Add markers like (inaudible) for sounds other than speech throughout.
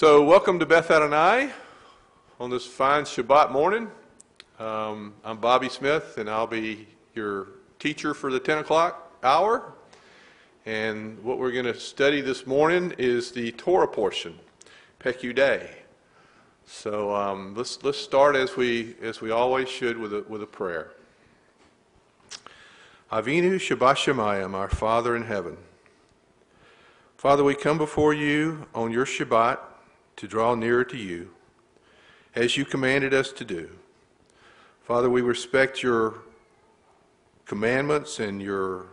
So, welcome to Beth Adonai on this fine Shabbat morning. Um, I'm Bobby Smith, and I'll be your teacher for the 10 o'clock hour. And what we're going to study this morning is the Torah portion, Pekudei. So um, let's let's start as we as we always should with a with a prayer. Avinu Shabbat our Father in heaven. Father, we come before you on your Shabbat to draw nearer to you, as you commanded us to do. Father, we respect your commandments and your,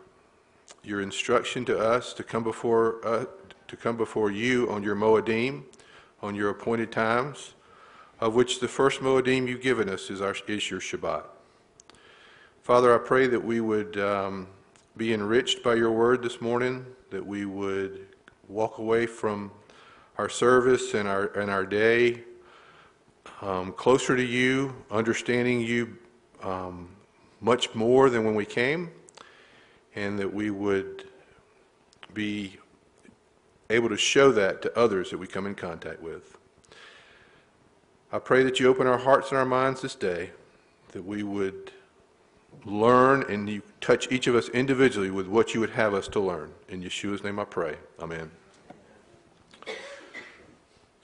your instruction to us to come before uh, to come before you on your Moedim, on your appointed times, of which the first Moedim you've given us is, our, is your Shabbat. Father, I pray that we would um, be enriched by your word this morning, that we would walk away from our service and our, and our day um, closer to you, understanding you um, much more than when we came, and that we would be able to show that to others that we come in contact with. I pray that you open our hearts and our minds this day, that we would learn and you touch each of us individually with what you would have us to learn. In Yeshua's name I pray. Amen.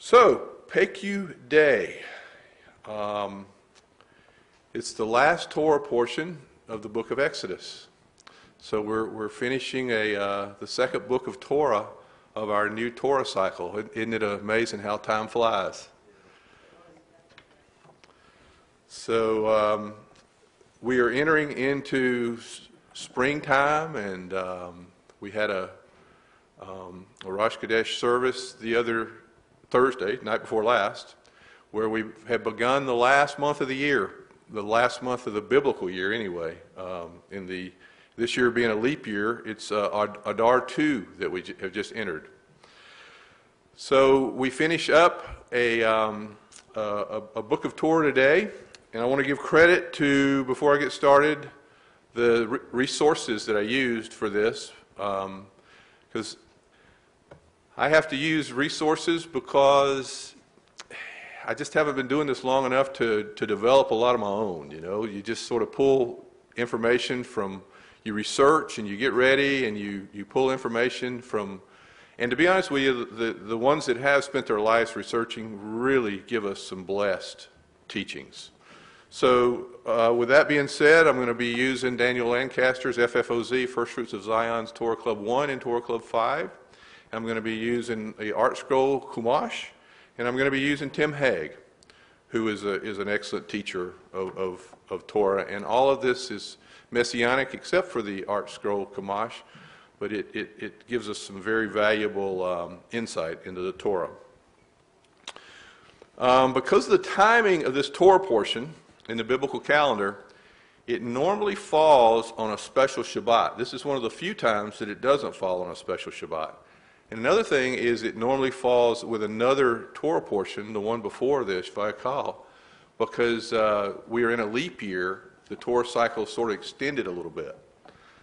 So, Peku Day. Um, it's the last Torah portion of the book of Exodus. So we're, we're finishing a, uh, the second book of Torah of our new Torah cycle. Isn't it amazing how time flies? So um, we are entering into springtime, and um, we had a, um, a Rosh Chodesh service the other Thursday, night before last, where we have begun the last month of the year, the last month of the biblical year anyway. Um, in the this year being a leap year, it's uh, Adar 2 that we have just entered. So we finish up a, um, a, a book of Torah today, and I want to give credit to, before I get started, the resources that I used for this, because um, I have to use resources because I just haven't been doing this long enough to, to develop a lot of my own. You know, you just sort of pull information from, you research and you get ready and you, you pull information from, and to be honest with you, the, the ones that have spent their lives researching really give us some blessed teachings. So, uh, with that being said, I'm going to be using Daniel Lancaster's FFOZ, First Fruits of Zion's Torah Club 1 and Torah Club 5. I'm going to be using the ArtScroll Chumash, and I'm going to be using Tim Hegg, who is, a, is an excellent teacher of, of, of Torah. And all of this is messianic except for the ArtScroll Chumash, but it, it, it gives us some very valuable um, insight into the Torah. Um, because of the timing of this Torah portion in the biblical calendar, it normally falls on a special Shabbat. This is one of the few times that it doesn't fall on a special Shabbat. And another thing is it normally falls with another Torah portion, the one before this, Vayakhel, because uh, we are in a leap year, the Torah cycle sort of extended a little bit.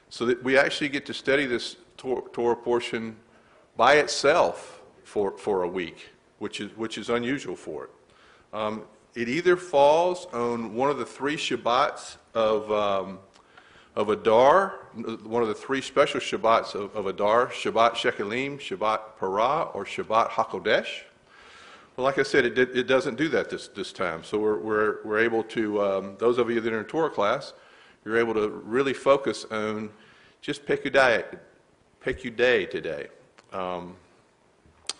So that we actually get to study this Torah portion by itself for, for a week, which is, which is unusual for it. Um, it either falls on one of the three Shabbats of um, of Adar, one of the three special Shabbats of, of Adar, Shabbat Shekalim, Shabbat Parah, or Shabbat HaChodesh. Well, like I said, it, did, it doesn't do that this, this time. So we're, we're, we're able to, um, those of you that are in Torah class, you're able to really focus on just Pekudei, Pekudei today. Um,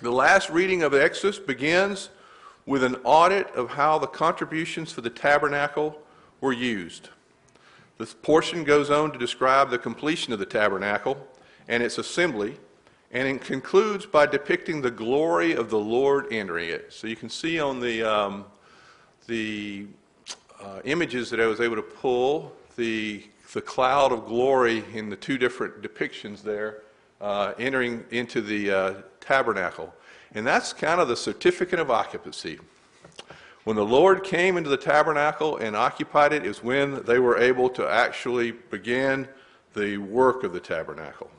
the last reading of Exodus begins with an audit of how the contributions for the tabernacle were used. This portion goes on to describe the completion of the tabernacle and its assembly, and it concludes by depicting the glory of the Lord entering it. So you can see on the, um, the uh, images that I was able to pull the, the cloud of glory in the two different depictions there uh, entering into the uh, tabernacle. And that's kind of the certificate of occupancy. When the Lord came into the tabernacle and occupied it, is when they were able to actually begin the work of the tabernacle.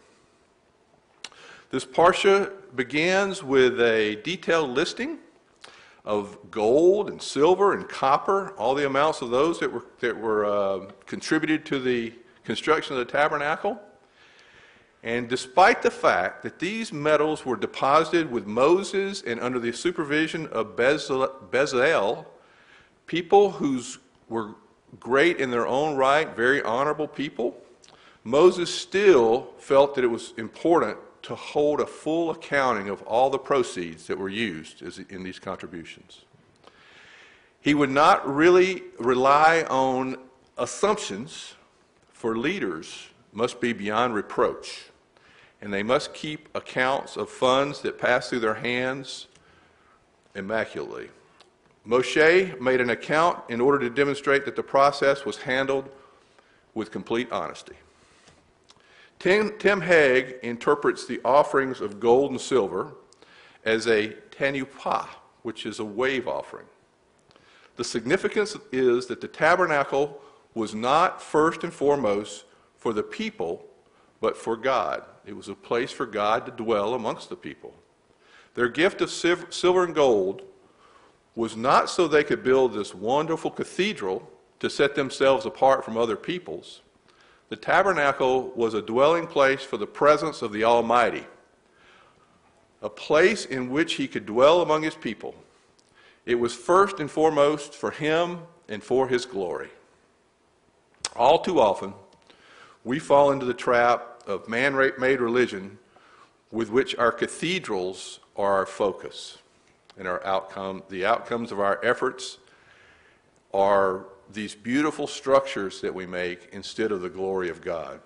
This Parsha begins with a detailed listing of gold and silver and copper, all the amounts of those that were, that were uh, contributed to the construction of the tabernacle. And despite the fact that these metals were deposited with Moses and under the supervision of Bezalel, people who were great in their own right, very honorable people, Moses still felt that it was important to hold a full accounting of all the proceeds that were used in these contributions. He would not really rely on assumptions, for leaders must be beyond reproach, and they must keep accounts of funds that pass through their hands immaculately. Moshe made an account in order to demonstrate that the process was handled with complete honesty. Tim, Tim Hegg interprets the offerings of gold and silver as a tenufah, which is a wave offering. The significance is that the tabernacle was not first and foremost for the people, but for God. It was a place for God to dwell amongst the people. Their gift of silver and gold was not so they could build this wonderful cathedral to set themselves apart from other peoples. The tabernacle was a dwelling place for the presence of the Almighty, a place in which he could dwell among his people. It was first and foremost for him and for his glory. All too often, we fall into the trap of man made religion with which our cathedrals are our focus and our outcome, the outcomes of our efforts are these beautiful structures that we make instead of the glory of God.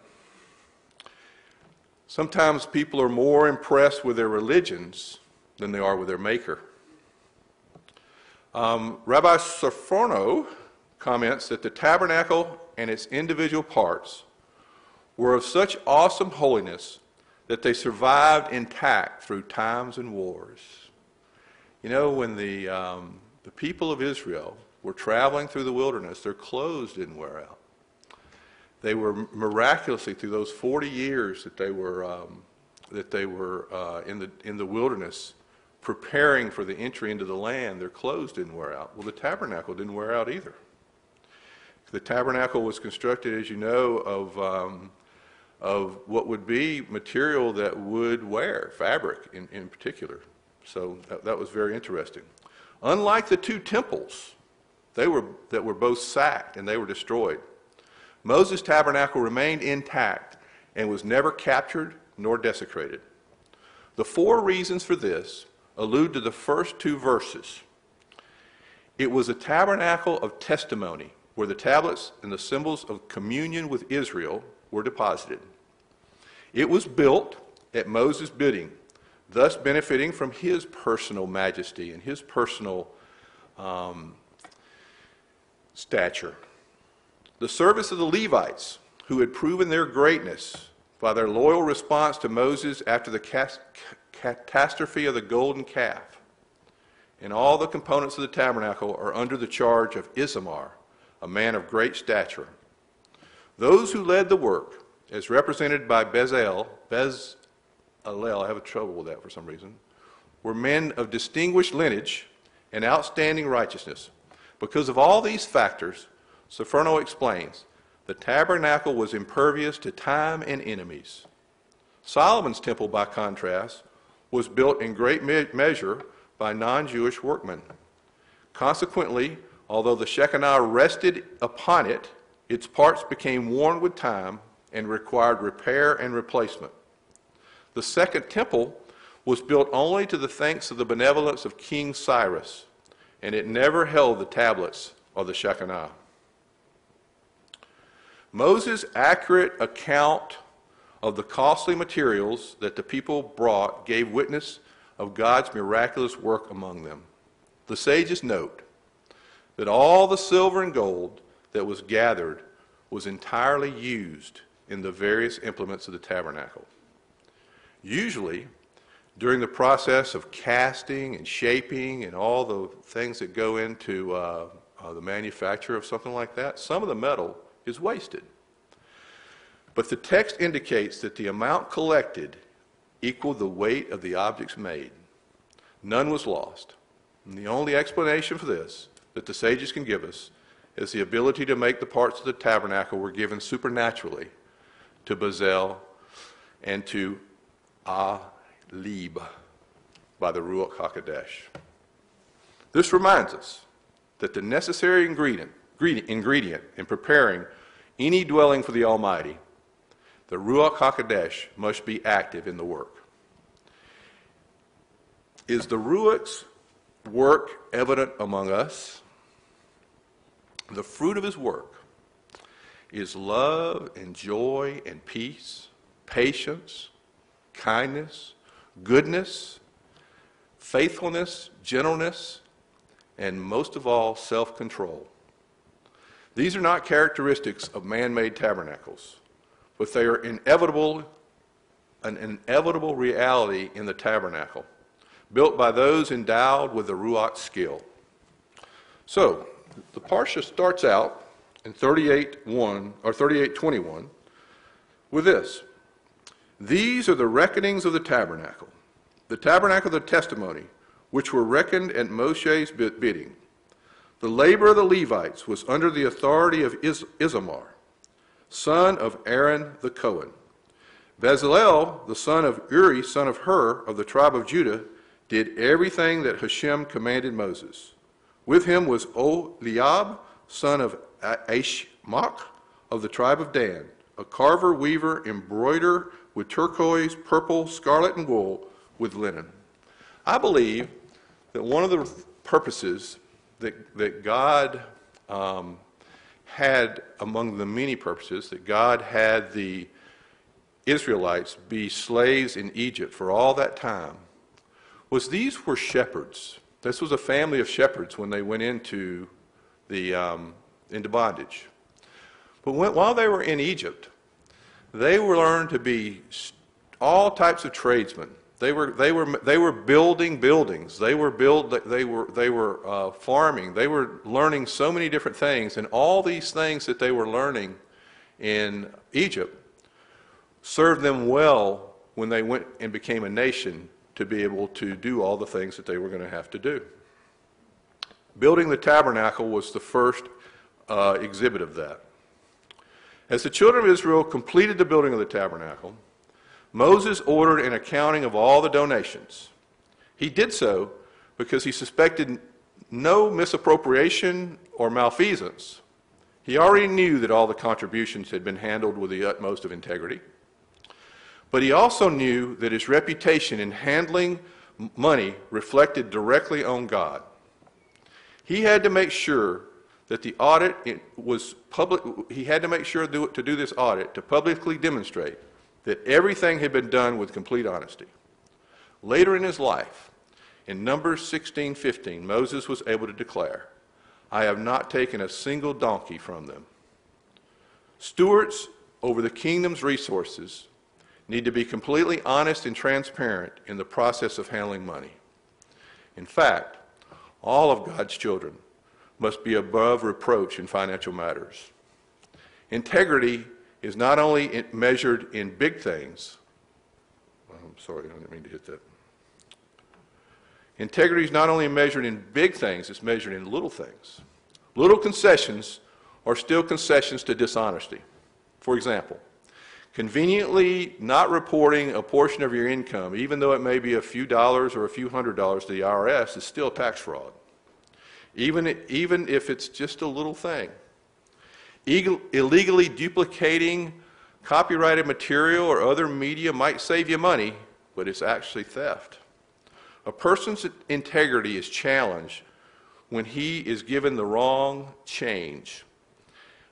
Sometimes people are more impressed with their religions than they are with their maker. Um, Rabbi Sforno comments that the tabernacle and its individual parts were of such awesome holiness that they survived intact through times and wars. You know, when the, um, the people of Israel were traveling through the wilderness, their clothes didn't wear out. They were miraculously, through those 40 years that they were, um, that they were uh, in, the, in the wilderness, preparing for the entry into the land, their clothes didn't wear out. Well, the tabernacle didn't wear out either. The tabernacle was constructed, as you know, of, um, of what would be material that would wear, fabric in, in particular. So that, that was very interesting. Unlike the two temples they were, that were both sacked and they were destroyed. Moses' tabernacle remained intact and was never captured nor desecrated. The four reasons for this allude to the first two verses. It was a tabernacle of testimony where the tablets and the symbols of communion with Israel were deposited. It was built at Moses' bidding, thus benefiting from his personal majesty and his personal um, stature. The service of the Levites, who had proven their greatness by their loyal response to Moses after the catastrophe of the golden calf, and all the components of the tabernacle are under the charge of Ithamar, a man of great stature. Those who led the work, as represented by Bezalel, Bezalel, I have trouble with that for some reason, were men of distinguished lineage and outstanding righteousness. Because of all these factors, Sforno explains, the tabernacle was impervious to time and enemies. Solomon's temple, by contrast, was built in great me- measure by non Jewish workmen. Consequently, although the Shekinah rested upon it, its parts became worn with time and required repair and replacement. The second temple was built only to the thanks of the benevolence of King Cyrus and it never held the tablets of the Shekinah. Moses' accurate account of the costly materials that the people brought gave witness of God's miraculous work among them. The sages note that all the silver and gold that was gathered was entirely used in the various implements of the tabernacle. Usually, during the process of casting and shaping and all the things that go into uh, uh, the manufacture of something like that, some of the metal is wasted. But the text indicates that the amount collected equaled the weight of the objects made. None was lost. And the only explanation for this that the sages can give us is the ability to make the parts of the tabernacle were given supernaturally to Bazel and to Alib by the Ruach HaKodesh. This reminds us that the necessary ingredient, ingredient in preparing any dwelling for the Almighty, the Ruach HaKodesh, must be active in the work. Is the Ruach's work evident among us? The fruit of his work is love and joy and peace, patience, kindness, goodness, faithfulness, gentleness, and most of all, self control. These are not characteristics of man made tabernacles, but they are inevitable, an inevitable reality in the tabernacle, built by those endowed with the Ruach skill. So, the Parsha starts out in 38.1 or 38.21 with this. These are the reckonings of the tabernacle, the tabernacle of the testimony, which were reckoned at Moshe's bidding. The labor of the Levites was under the authority of Isamar, son of Aaron the Cohen. Bezalel, the son of Uri, son of Hur, of the tribe of Judah, did everything that Hashem commanded Moses. With him was Oliab, son of Ashmach, of the tribe of Dan, a carver, weaver, embroider with turquoise, purple, scarlet, and wool, with linen. I believe that one of the purposes that, that God um, had, among the many purposes, that God had the Israelites be slaves in Egypt for all that time, was these were shepherds. This was a family of shepherds when they went into, the, um, into bondage. But when, while they were in Egypt, they were learned to be all types of tradesmen they were, they were, they were building buildings. They were, build, they were, they were uh, farming. They were learning so many different things. And all these things that they were learning in Egypt served them well when they went and became a nation to be able to do all the things that they were going to have to do. Building the tabernacle was the first uh, exhibit of that. As the children of Israel completed the building of the tabernacle, Moses ordered an accounting of all the donations. He did so because he suspected no misappropriation or malfeasance. He already knew that all the contributions had been handled with the utmost of integrity. But he also knew that his reputation in handling money reflected directly on God. He had to make sure that the audit was public, he had to make sure to do this audit to publicly demonstrate that everything had been done with complete honesty. Later in his life, in Numbers 16:15, Moses was able to declare, "I have not taken a single donkey from them." Stewards over the kingdom's resources need to be completely honest and transparent in the process of handling money. In fact, all of God's children must be above reproach in financial matters. Integrity is not only measured in big things. I'm sorry, I didn't mean to hit that. Integrity is not only measured in big things, it's measured in little things. Little concessions are still concessions to dishonesty. For example, conveniently not reporting a portion of your income, even though it may be a few dollars or a few hundred dollars to the IRS, is still tax fraud. Even, even if it's just a little thing illegally duplicating copyrighted material or other media might save you money, but it's actually theft. A person's integrity is challenged when he is given the wrong change.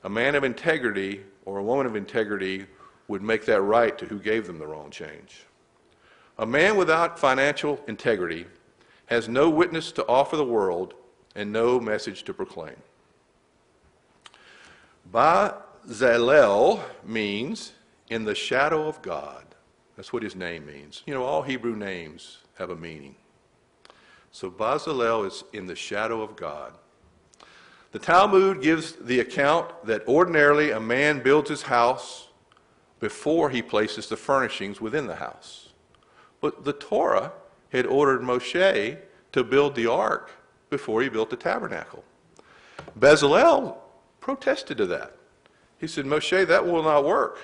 A man of integrity or a woman of integrity would make that right to who gave them the wrong change. A man without financial integrity has no witness to offer the world and no message to proclaim. Bazalel means in the shadow of God. That's what his name means. You know, all Hebrew names have a meaning. So Bazalel is in the shadow of God. The Talmud gives the account that ordinarily a man builds his house before he places the furnishings within the house. But the Torah had ordered Moshe to build the ark before he built the tabernacle. Bezalel protested to that. He said, Moshe, that will not work.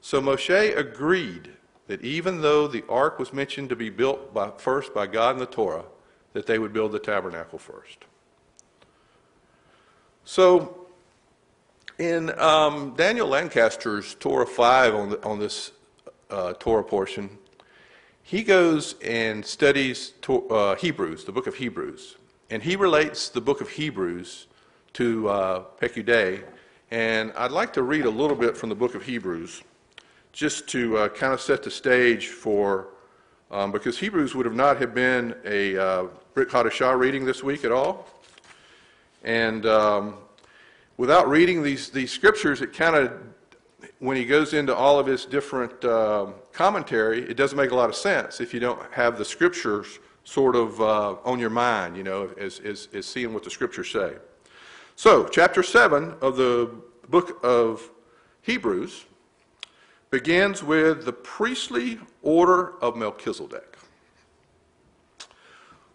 So Moshe agreed that even though the ark was mentioned to be built by, first by God in the Torah, that they would build the tabernacle first. So, in um, Daniel Lancaster's Torah 5 on, the, on this uh, Torah portion, he goes and studies to, uh, Hebrews, the book of Hebrews, and he relates the book of Hebrews to uh. And I'd like to read a little bit from the book of Hebrews just to uh, kind of set the stage for, um, because Hebrews would have not have been a uh, Brit Hadashah reading this week at all. And um, without reading these, these scriptures, it kind of, when he goes into all of his different uh, commentary, it doesn't make a lot of sense if you don't have the scriptures sort of uh, on your mind, you know, as, as, as seeing what the scriptures say. So, chapter 7 of the book of Hebrews begins with the priestly order of Melchizedek.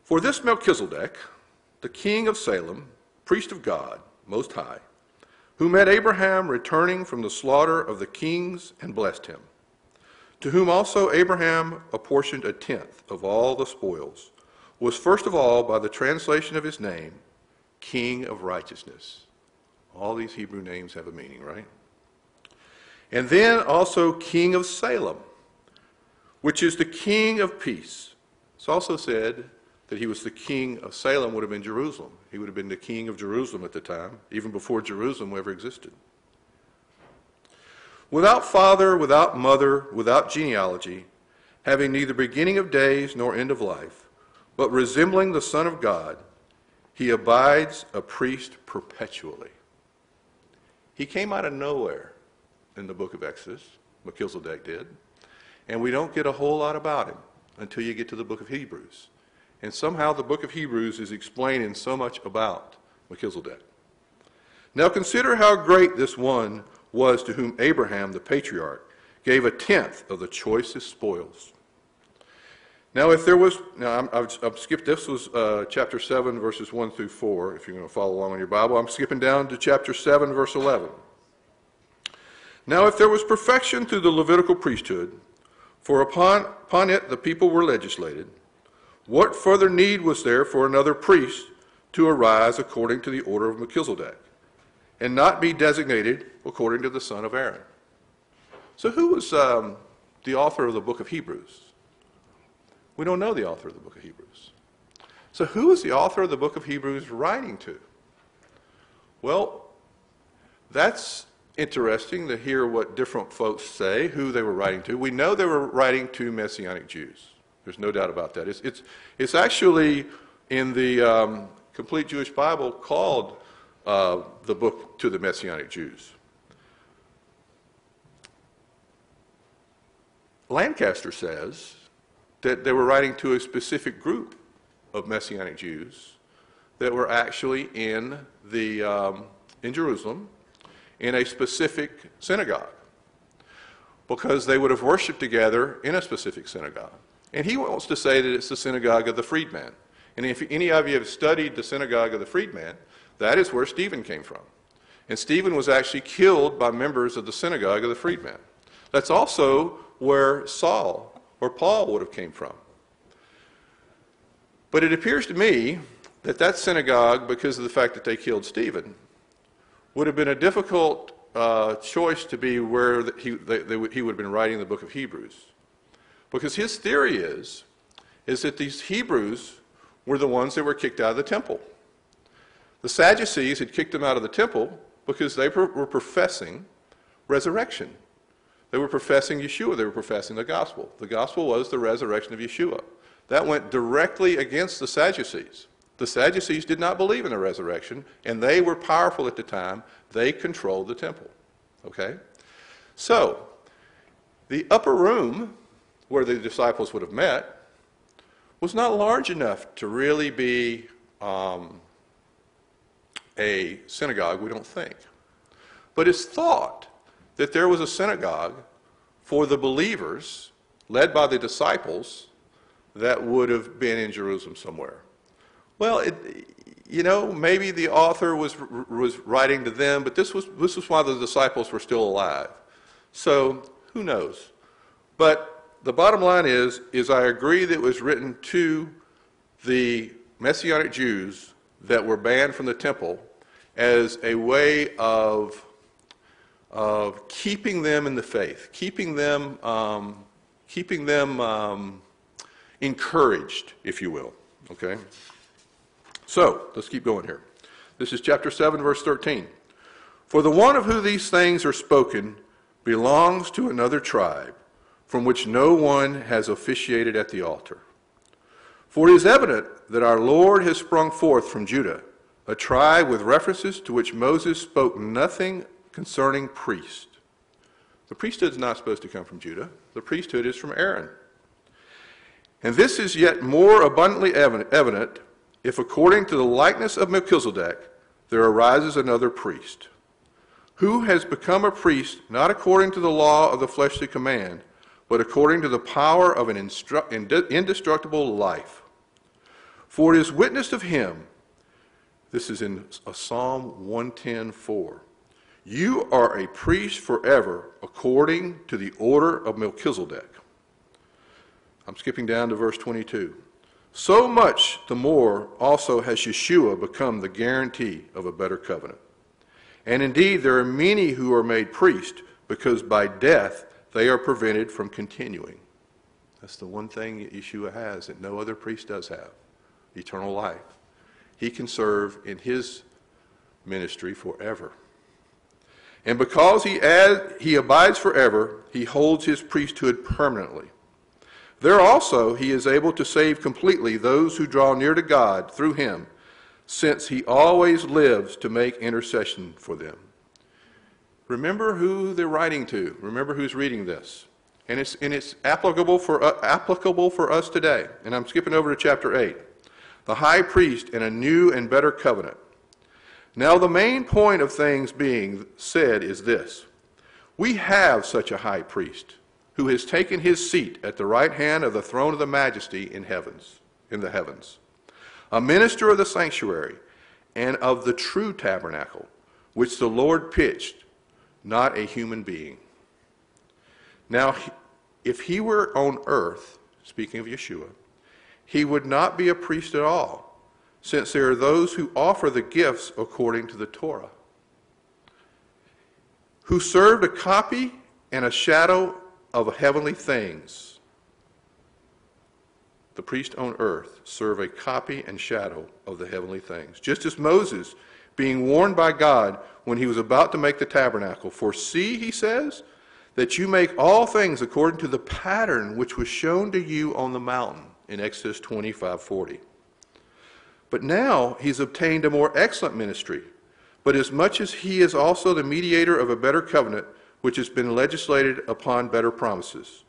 For this Melchizedek, the king of Salem, priest of God, Most High, who met Abraham returning from the slaughter of the kings and blessed him, to whom also Abraham apportioned a tenth of all the spoils, was first of all, by the translation of his name, King of Righteousness. All these Hebrew names have a meaning, right? And then also King of Salem, which is the King of Peace. It's also said that he was the King of Salem, would have been Jerusalem. He would have been the King of Jerusalem at the time, even before Jerusalem ever existed. Without father, without mother, without genealogy, having neither beginning of days nor end of life, but resembling the Son of God, he abides a priest perpetually. He came out of nowhere in the book of Exodus, Melchizedek did, and we don't get a whole lot about him until you get to the book of Hebrews. And somehow the book of Hebrews is explaining so much about Melchizedek. Now consider how great this one was to whom Abraham, the patriarch, gave a tenth of the choicest spoils. Now, if there was, now I've, I've skipped, this was uh, chapter 7, verses 1 through 4, if you're going to follow along in your Bible. I'm skipping down to chapter 7, verse 11. Now, if there was perfection through the Levitical priesthood, for upon, upon it the people were legislated, what further need was there for another priest to arise according to the order of Melchizedek, and not be designated according to the son of Aaron? So, who was um, the author of the book of Hebrews? We don't know the author of the book of Hebrews. So, who is the author of the book of Hebrews writing to? Well, that's interesting to hear what different folks say, who they were writing to. We know they were writing to Messianic Jews. There's no doubt about that. It's, it's, it's actually in the um, complete Jewish Bible called uh, the book to the Messianic Jews. Lancaster says that they were writing to a specific group of Messianic Jews that were actually in, the, um, in Jerusalem in a specific synagogue because they would have worshiped together in a specific synagogue. And he wants to say that it's the synagogue of the freedman. And if any of you have studied the synagogue of the freedman, that is where Stephen came from. And Stephen was actually killed by members of the synagogue of the freedman. That's also where Saul or Paul would have came from. But it appears to me that that synagogue, because of the fact that they killed Stephen, would have been a difficult uh, choice to be where he, he would have been writing the book of Hebrews. Because his theory is, is that these Hebrews were the ones that were kicked out of the temple. The Sadducees had kicked them out of the temple because they were professing resurrection. They were professing Yeshua. They were professing the gospel. The gospel was the resurrection of Yeshua. That went directly against the Sadducees. The Sadducees did not believe in the resurrection, and they were powerful at the time. They controlled the temple. Okay? So, the upper room where the disciples would have met was not large enough to really be um, a synagogue, we don't think. But it's thought that there was a synagogue for the believers, led by the disciples, that would have been in Jerusalem somewhere. Well, it, you know, maybe the author was, was writing to them, but this was, this was while the disciples were still alive. So who knows? But the bottom line is, is I agree that it was written to the Messianic Jews that were banned from the temple as a way of, of keeping them in the faith, keeping them, um, keeping them um, encouraged, if you will. Okay? So, let's keep going here. This is chapter 7, verse 13. For the one of whom these things are spoken belongs to another tribe, from which no one has officiated at the altar. For it is evident that our Lord has sprung forth from Judah, a tribe with references to which Moses spoke nothing concerning priest. The priesthood is not supposed to come from Judah. The priesthood is from Aaron. And this is yet more abundantly evident if, according to the likeness of Melchizedek, there arises another priest, who has become a priest not according to the law of the fleshly command, but according to the power of an indestructible life. For it is witnessed of him, this is in a Psalm 110:4. You are a priest forever according to the order of Melchizedek. I'm skipping down to verse 22. So much the more also has Yeshua become the guarantee of a better covenant. And indeed, there are many who are made priests because by death they are prevented from continuing. That's the one thing Yeshua has that no other priest does have eternal life. He can serve in his ministry forever. And because he, he abides forever, he holds his priesthood permanently. There also he is able to save completely those who draw near to God through him, since he always lives to make intercession for them. Remember who they're writing to. Remember who's reading this. And it's, and it's applicable, for, uh, applicable for us today. And I'm skipping over to chapter 8. The high priest in a new and better covenant. Now, the main point of things being said is this We have such a high priest who has taken his seat at the right hand of the throne of the majesty in heavens, in the heavens, a minister of the sanctuary and of the true tabernacle, which the Lord pitched, not a human being. Now, if he were on earth, speaking of Yeshua, he would not be a priest at all, since there are those who offer the gifts according to the Torah, who served a copy and a shadow of heavenly things. The priest on earth serve a copy and shadow of the heavenly things. Just as Moses, being warned by God when he was about to make the tabernacle, for see, he says, that you make all things according to the pattern which was shown to you on the mountain in Exodus 25 40. But now he's obtained a more excellent ministry. But as much as he is also the mediator of a better covenant, which has been legislated upon better promises.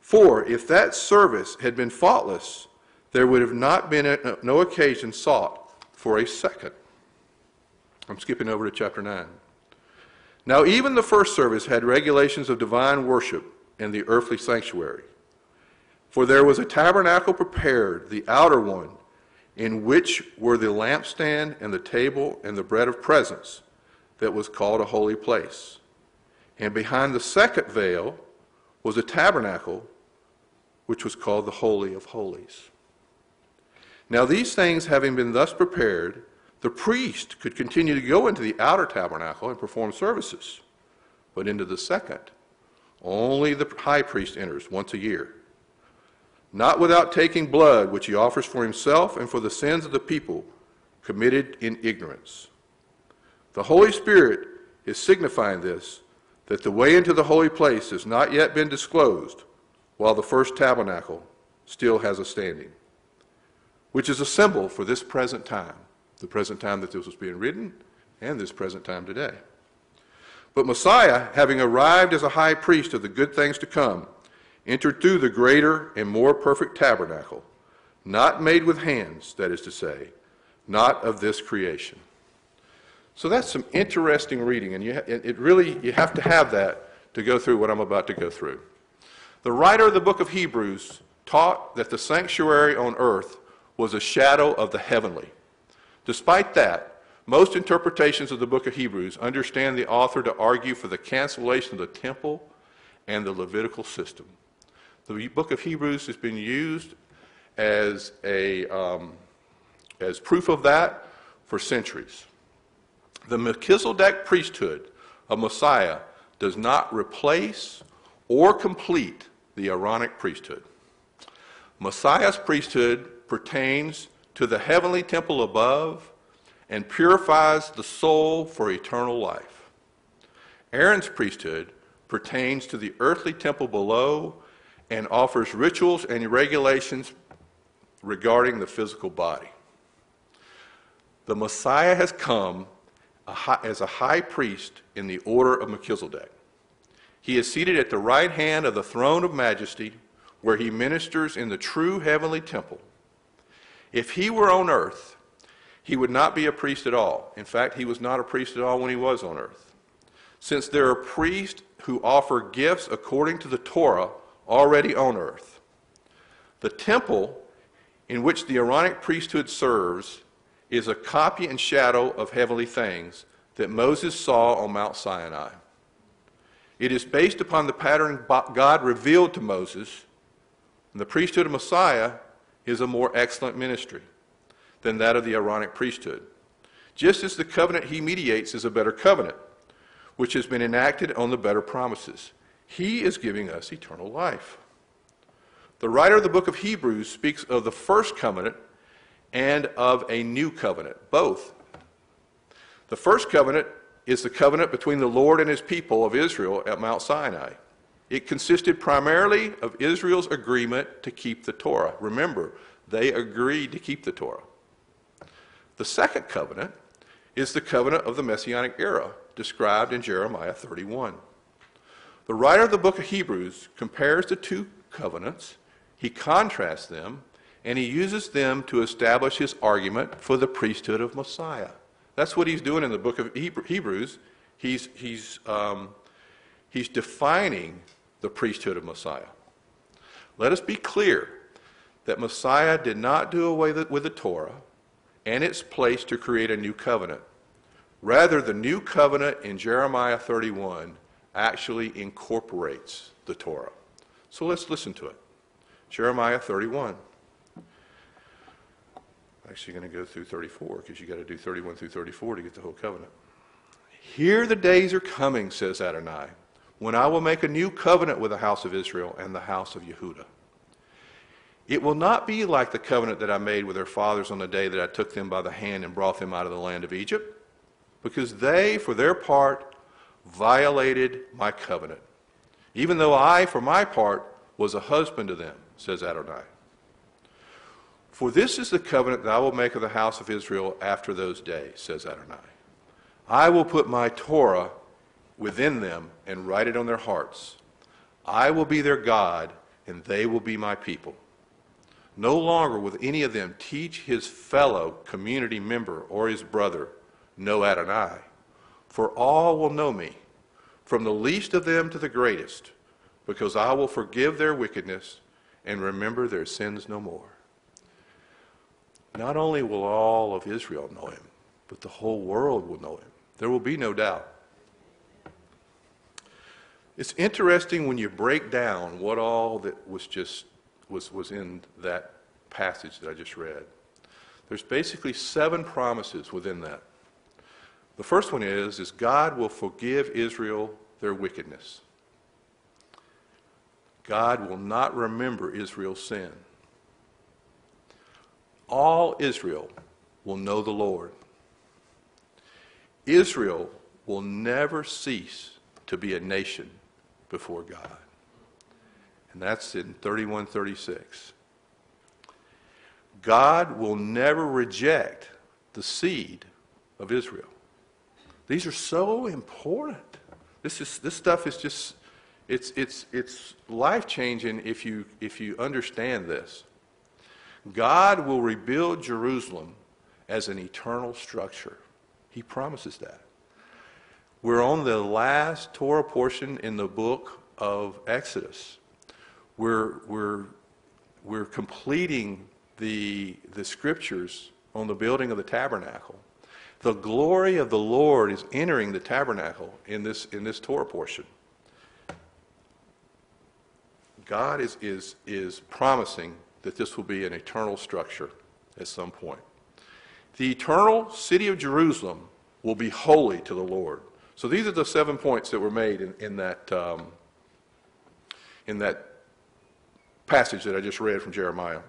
For if that service had been faultless, there would have not been a, no occasion sought for a second. I'm skipping over to chapter 9. Now, even the first service had regulations of divine worship in the earthly sanctuary. For there was a tabernacle prepared, the outer one, in which were the lampstand and the table and the bread of presence, that was called a holy place. And behind the second veil was a tabernacle, which was called the Holy of Holies. Now, these things having been thus prepared, the priest could continue to go into the outer tabernacle and perform services. But into the second, only the high priest enters once a year, not without taking blood, which he offers for himself and for the sins of the people committed in ignorance. The Holy Spirit is signifying this that the way into the holy place has not yet been disclosed, while the first tabernacle still has a standing, which is a symbol for this present time, the present time that this was being written, and this present time today. But Messiah, having arrived as a high priest of the good things to come, entered through the greater and more perfect tabernacle, not made with hands, that is to say, not of this creation. So that's some interesting reading, and you, it really, you have to have that to go through what I'm about to go through. The writer of the book of Hebrews taught that the sanctuary on earth was a shadow of the heavenly. Despite that, most interpretations of the book of Hebrews understand the author to argue for the cancellation of the temple and the Levitical system. The book of Hebrews has been used as, a, um, as proof of that for centuries. The Melchizedek priesthood of Messiah does not replace or complete the Aaronic priesthood. Messiah's priesthood pertains to the heavenly temple above and purifies the soul for eternal life. Aaron's priesthood pertains to the earthly temple below and offers rituals and regulations regarding the physical body. The Messiah has come as a high priest in the order of Melchizedek. He is seated at the right hand of the throne of majesty, where he ministers in the true heavenly temple. If he were on earth, he would not be a priest at all. In fact, he was not a priest at all when he was on earth. Since there are priests who offer gifts according to the Torah already on earth, the temple in which the Aaronic priesthood serves is a copy and shadow of heavenly things that Moses saw on Mount Sinai. It is based upon the pattern God revealed to Moses, and the priesthood of Messiah is a more excellent ministry than that of the Aaronic priesthood. Just as the covenant he mediates is a better covenant, which has been enacted on the better promises. He is giving us eternal life. The writer of the book of Hebrews speaks of the first covenant and of a new covenant, both. The first covenant is the covenant between the Lord and his people of Israel at Mount Sinai. It consisted primarily of Israel's agreement to keep the Torah. Remember, they agreed to keep the Torah. The second covenant is the covenant of the Messianic era, described in Jeremiah 31. The writer of the book of Hebrews compares the two covenants, he contrasts them, and he uses them to establish his argument for the priesthood of Messiah. That's what he's doing in the book of Hebrews. He's, he's, um, he's defining the priesthood of Messiah. Let us be clear that Messiah did not do away with the Torah and its place to create a new covenant. Rather, the new covenant in Jeremiah 31 actually incorporates the Torah. So let's listen to it. Jeremiah 31 actually going to go through 34 because you got to do 31 through 34 to get the whole covenant. Here the days are coming, says Adonai, when I will make a new covenant with the house of Israel and the house of Yehudah. It will not be like the covenant that I made with their fathers on the day that I took them by the hand and brought them out of the land of Egypt, because they, for their part, violated my covenant, even though I, for my part, was a husband to them, says Adonai. For this is the covenant that I will make of the house of Israel after those days, says Adonai. I will put my Torah within them and write it on their hearts. I will be their God, and they will be my people. No longer will any of them teach his fellow community member or his brother, Know Adonai, for all will know me, from the least of them to the greatest, because I will forgive their wickedness and remember their sins no more. Not only will all of Israel know him, but the whole world will know him. There will be no doubt. It's interesting when you break down what all that was just was, was in that passage that I just read. There's basically seven promises within that. The first one is, is God will forgive Israel their wickedness. God will not remember Israel's sin all Israel will know the Lord. Israel will never cease to be a nation before God. And that's in 3136. God will never reject the seed of Israel. These are so important. This, is, this stuff is just, it's, it's, it's life changing if you, if you understand this. God will rebuild Jerusalem as an eternal structure. He promises that. We're on the last Torah portion in the book of Exodus. We're, we're, we're completing the, the scriptures on the building of the tabernacle, the glory of the Lord is entering the tabernacle in this, in this Torah portion. God is, is, is promising that this will be an eternal structure at some point. The eternal city of Jerusalem will be holy to the Lord. So these are the seven points that were made in, in that, um, in that passage that I just read from Jeremiah.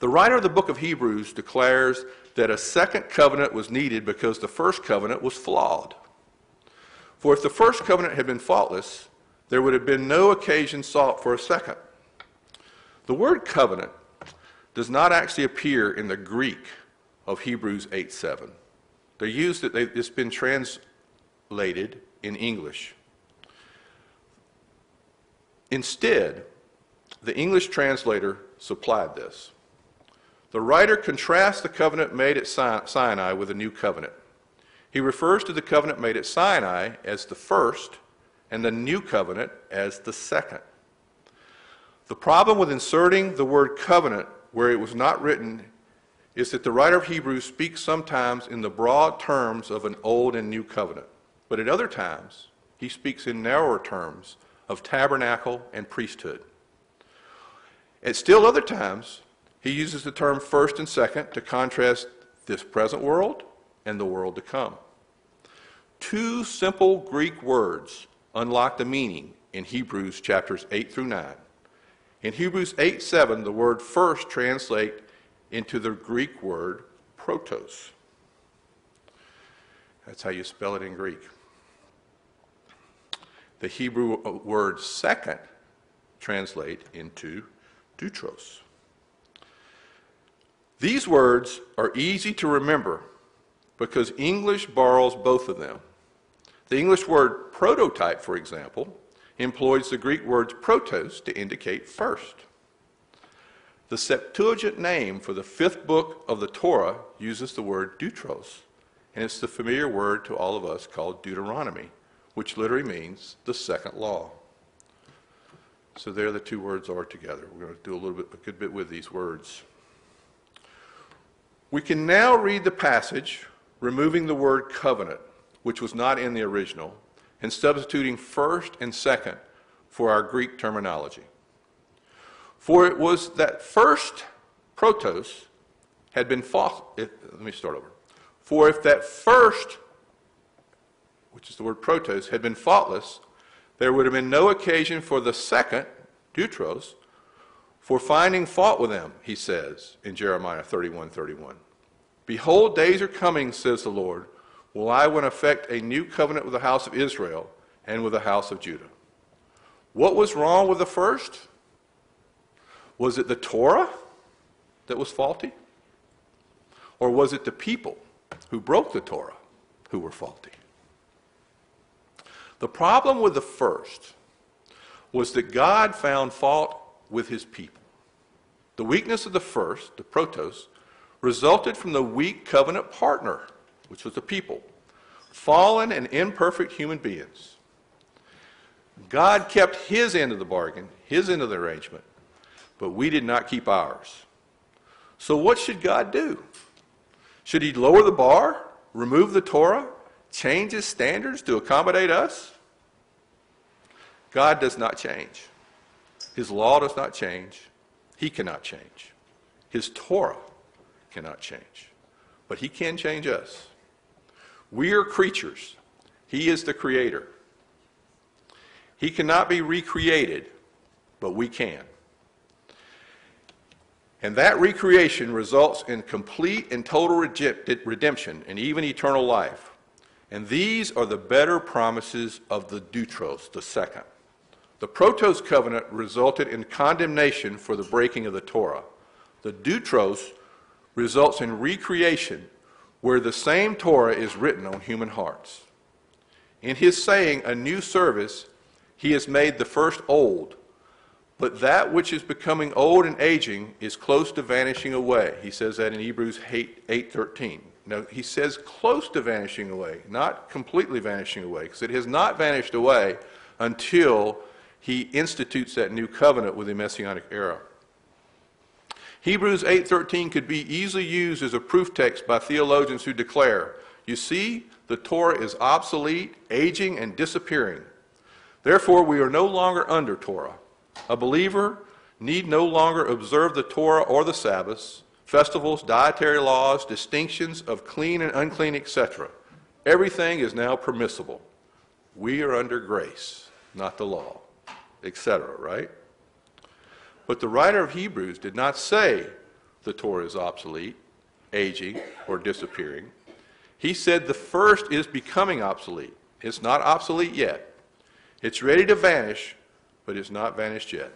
The writer of the book of Hebrews declares that a second covenant was needed because the first covenant was flawed. For if the first covenant had been faultless, there would have been no occasion sought for a second. The word covenant does not actually appear in the Greek of Hebrews 8 7. They're used, it. It's been translated in English. Instead, the English translator supplied this. The writer contrasts the covenant made at Sinai with a new covenant. He refers to the covenant made at Sinai as the first and the new covenant as the second. The problem with inserting the word covenant where it was not written is that the writer of Hebrews speaks sometimes in the broad terms of an old and new covenant, but at other times he speaks in narrower terms of tabernacle and priesthood. At still other times, he uses the term first and second to contrast this present world and the world to come. Two simple Greek words unlock the meaning in Hebrews chapters 8 through 9. In Hebrews 8 7, the word first translate into the Greek word protos. That's how you spell it in Greek. The Hebrew uh, word second translate into deutros. These words are easy to remember because English borrows both of them. The English word prototype, for example, employs the Greek word protos to indicate first. The Septuagint name for the fifth book of the Torah uses the word deutros, and it's the familiar word to all of us called Deuteronomy, which literally means the second law. So there the two words are together. We're going to do a little bit, a good bit with these words. We can now read the passage removing the word covenant, which was not in the original, and substituting first and second for our Greek terminology. For it was that first protos had been false. Let me start over. For if that first, which is the word protos, had been faultless, there would have been no occasion for the second, deutros, for finding fault with them, he says in Jeremiah 31 31. Behold, days are coming, says the Lord, will I will effect a new covenant with the house of Israel and with the house of Judah. What was wrong with the first? Was it the Torah that was faulty? Or was it the people who broke the Torah who were faulty? The problem with the first was that God found fault with his people. The weakness of the first, the protos, resulted from the weak covenant partner which was the people, fallen and imperfect human beings. God kept his end of the bargain, his end of the arrangement, but we did not keep ours. So, what should God do? Should he lower the bar, remove the Torah, change his standards to accommodate us? God does not change. His law does not change. He cannot change. His Torah cannot change. But he can change us. We are creatures. He is the creator. He cannot be recreated, but we can. And that recreation results in complete and total redemption and even eternal life. And these are the better promises of the Deutros, the second. The Protos covenant resulted in condemnation for the breaking of the Torah. The Deutros results in recreation where the same Torah is written on human hearts. In his saying, a new service, he has made the first old, but that which is becoming old and aging is close to vanishing away. He says that in Hebrews 8, 8.13. Now, he says close to vanishing away, not completely vanishing away, because it has not vanished away until he institutes that new covenant with the Messianic era. Hebrews 8:13 could be easily used as a proof text by theologians who declare, you see, the Torah is obsolete, aging and disappearing. Therefore, we are no longer under Torah. A believer need no longer observe the Torah or the Sabbaths, festivals, dietary laws, distinctions of clean and unclean, etc. Everything is now permissible. We are under grace, not the law, etc., right? But the writer of Hebrews did not say the Torah is obsolete, aging, or disappearing. He said the first is becoming obsolete. It's not obsolete yet. It's ready to vanish, but it's not vanished yet.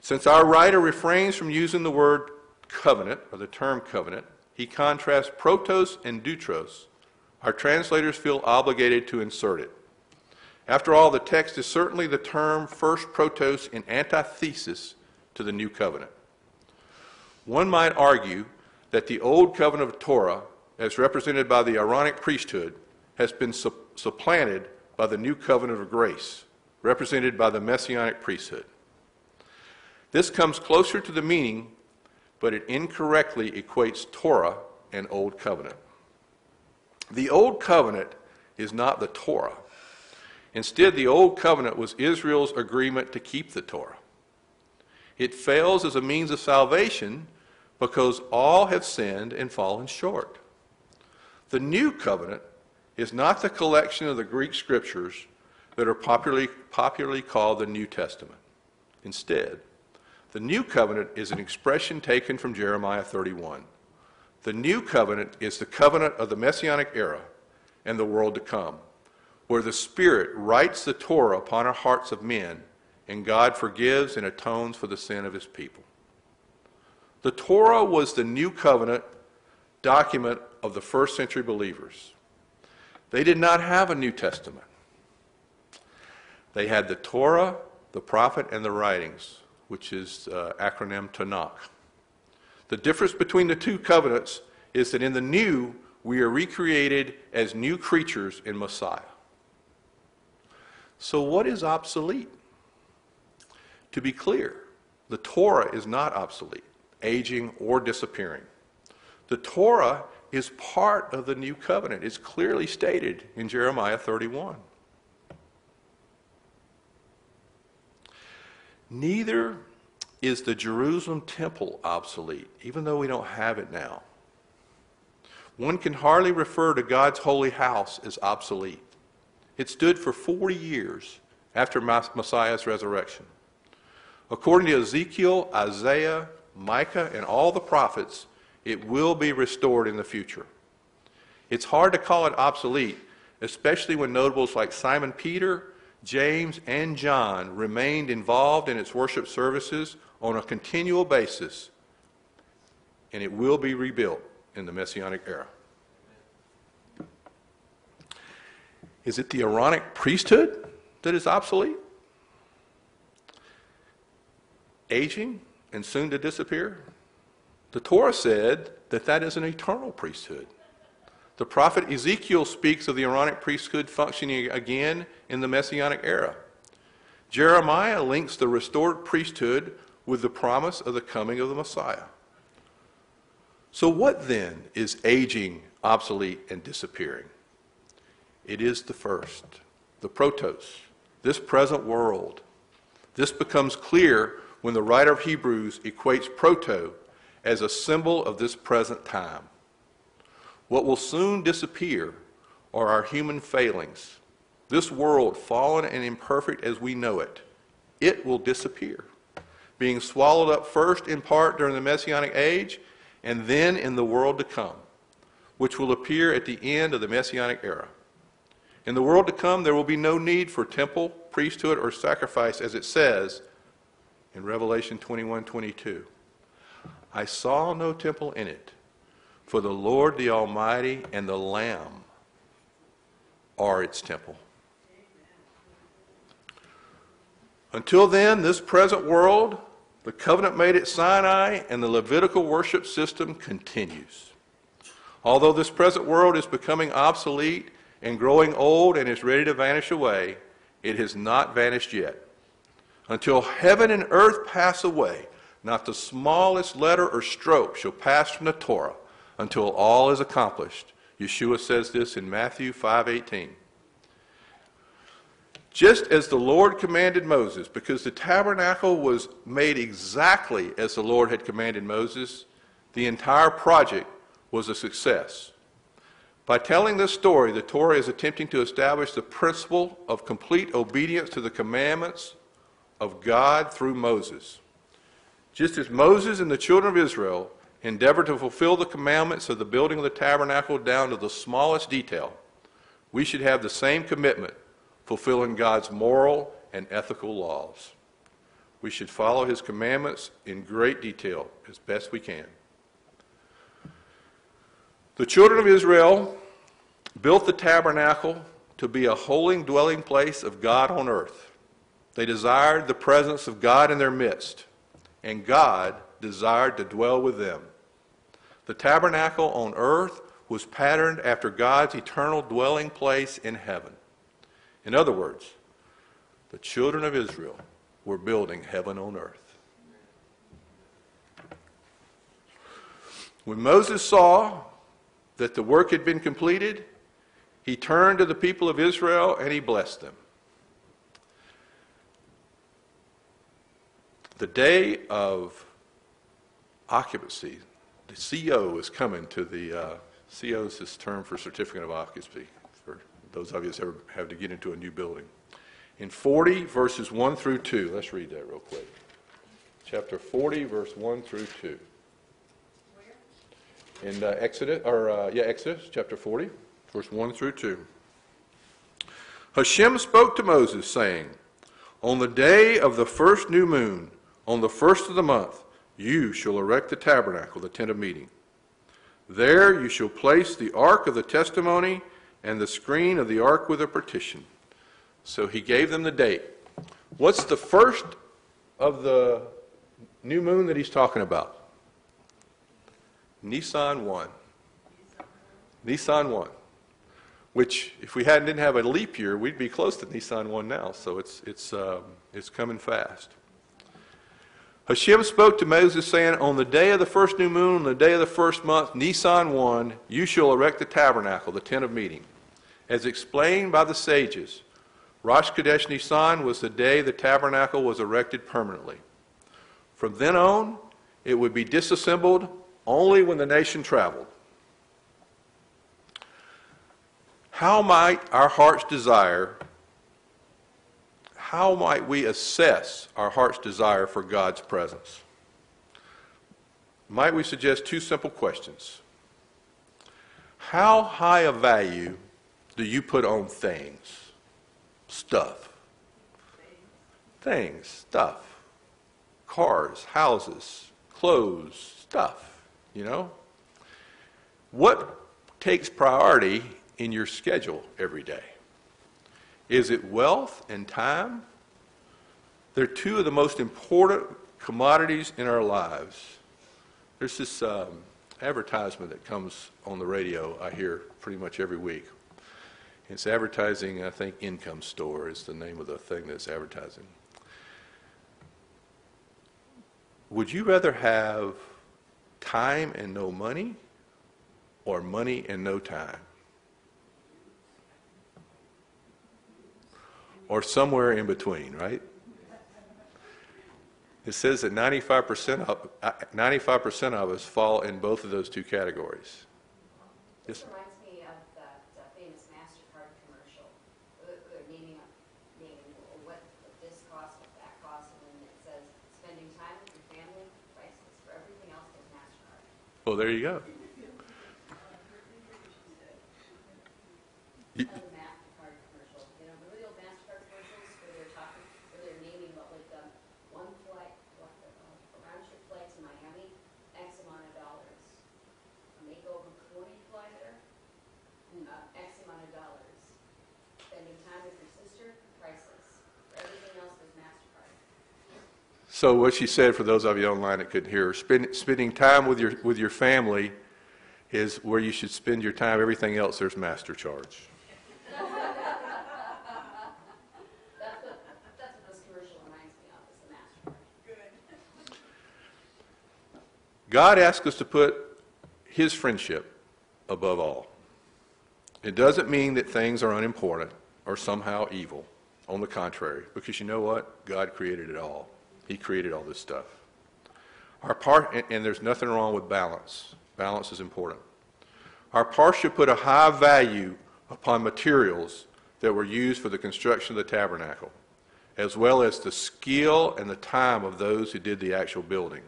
Since our writer refrains from using the word covenant, or the term covenant, he contrasts protos and deutros. Our translators feel obligated to insert it. After all, the text is certainly the term first protos in antithesis to the new covenant. One might argue that the old covenant of Torah, as represented by the Aaronic priesthood, has been su- supplanted by the new covenant of grace, represented by the messianic priesthood. This comes closer to the meaning, but it incorrectly equates Torah and Old Covenant. The Old Covenant is not the Torah. Instead, the Old Covenant was Israel's agreement to keep the Torah. It fails as a means of salvation because all have sinned and fallen short. The New Covenant is not the collection of the Greek scriptures that are popularly, popularly called the New Testament. Instead, the New Covenant is an expression taken from Jeremiah 31. The New Covenant is the covenant of the Messianic era and the world to come where the Spirit writes the Torah upon our hearts of men, and God forgives and atones for the sin of his people. The Torah was the new covenant document of the first century believers. They did not have a New Testament. They had the Torah, the prophet, and the writings, which is uh, acronym Tanakh. The difference between the two covenants is that in the new, we are recreated as new creatures in Messiah. So, what is obsolete? To be clear, the Torah is not obsolete, aging, or disappearing. The Torah is part of the new covenant. It's clearly stated in Jeremiah 31. Neither is the Jerusalem temple obsolete, even though we don't have it now. One can hardly refer to God's holy house as obsolete. It stood for 40 years after Messiah's resurrection. According to Ezekiel, Isaiah, Micah, and all the prophets, it will be restored in the future. It's hard to call it obsolete, especially when notables like Simon Peter, James, and John remained involved in its worship services on a continual basis, and it will be rebuilt in the Messianic era. Is it the Aaronic priesthood that is obsolete? Aging and soon to disappear? The Torah said that that is an eternal priesthood. The prophet Ezekiel speaks of the Aaronic priesthood functioning again in the Messianic era. Jeremiah links the restored priesthood with the promise of the coming of the Messiah. So, what then is aging, obsolete, and disappearing? It is the first, the protos, this present world. This becomes clear when the writer of Hebrews equates proto as a symbol of this present time. What will soon disappear are our human failings. This world, fallen and imperfect as we know it, it will disappear, being swallowed up first in part during the Messianic age and then in the world to come, which will appear at the end of the Messianic era. In the world to come, there will be no need for temple, priesthood, or sacrifice, as it says in Revelation 21 22. I saw no temple in it, for the Lord the Almighty and the Lamb are its temple. Until then, this present world, the covenant made at Sinai, and the Levitical worship system continues. Although this present world is becoming obsolete and growing old and is ready to vanish away, it has not vanished yet. Until heaven and earth pass away, Not the smallest letter or stroke shall pass from the Torah until all is accomplished. Yeshua says this in Matthew 5:18. Just as the Lord commanded Moses, because the tabernacle was made exactly as the Lord had commanded Moses, the entire project was a success. By telling this story, the Torah is attempting to establish the principle of complete obedience to the commandments of God through Moses. Just as Moses and the children of Israel endeavored to fulfill the commandments of the building of the tabernacle down to the smallest detail, we should have the same commitment fulfilling God's moral and ethical laws. We should follow his commandments in great detail as best we can. The children of Israel built the tabernacle to be a holy dwelling place of God on earth. They desired the presence of God in their midst, and God desired to dwell with them. The tabernacle on earth was patterned after God's eternal dwelling place in heaven. In other words, the children of Israel were building heaven on earth. When Moses saw that the work had been completed, he turned to the people of Israel and he blessed them. The day of occupancy, the CO is coming to the, uh, CO is this term for certificate of occupancy for those of you that ever have to get into a new building. In 40, verses 1 through 2, let's read that real quick. Chapter 40, verse 1 through 2. In uh, Exodus, or uh, yeah, Exodus, chapter 40, verse 1 through 2. Hashem spoke to Moses, saying, On the day of the first new moon, on the first of the month, you shall erect the tabernacle, the tent of meeting. There you shall place the ark of the testimony and the screen of the ark with a partition. So he gave them the date. What's the first of the new moon that he's talking about? Nisan 1. Nisan 1. Which, if we hadn't didn't have a leap year, we'd be close to Nisan 1 now. So it's, it's, um, it's coming fast. Hashem spoke to Moses, saying, On the day of the first new moon, on the day of the first month, Nisan 1, you shall erect the tabernacle, the tent of meeting. As explained by the sages, Rosh Chodesh Nisan was the day the tabernacle was erected permanently. From then on, it would be disassembled only when the nation traveled. How might our heart's desire, how might we assess our heart's desire for God's presence? Might we suggest two simple questions? How high a value do you put on things? Stuff. Things, stuff. Cars, houses, clothes, stuff, you know? What takes priority in your schedule every day? Is it wealth and time? They're two of the most important commodities in our lives. There's this um, advertisement that comes on the radio, I hear pretty much every week. It's advertising, I think, Income Store is the name of the thing that's advertising. Would you rather have time and no money or money and no time? Or somewhere in between, right? It says that 95% of, uh, 95% of us fall in both of those two categories. Yes? Well, there you go. You- MasterCard commercial, you know, really old MasterCard commercials where they're talking, where they're naming what like, um, one flight, what, uh, round trip flight to Miami, X amount of dollars. A makeover before you fly there, uh, X amount of dollars. Spending time with your sister, priceless. For everything else, there's MasterCard. So what she said, for those of you online that couldn't hear, spend, spending time with your, with your family is where you should spend your time. Everything else, there's master charge. (laughs) That's what, this commercial reminds me of, is the MasterCard. God asks us to put his friendship above all. It doesn't mean that things are unimportant or somehow evil. On the contrary, because you know what? God created it all. He created all this stuff. Our part, and, and there's nothing wrong with balance. Balance is important. Our part should put a high value upon materials that were used for the construction of the tabernacle, as well as the skill and the time of those who did the actual building.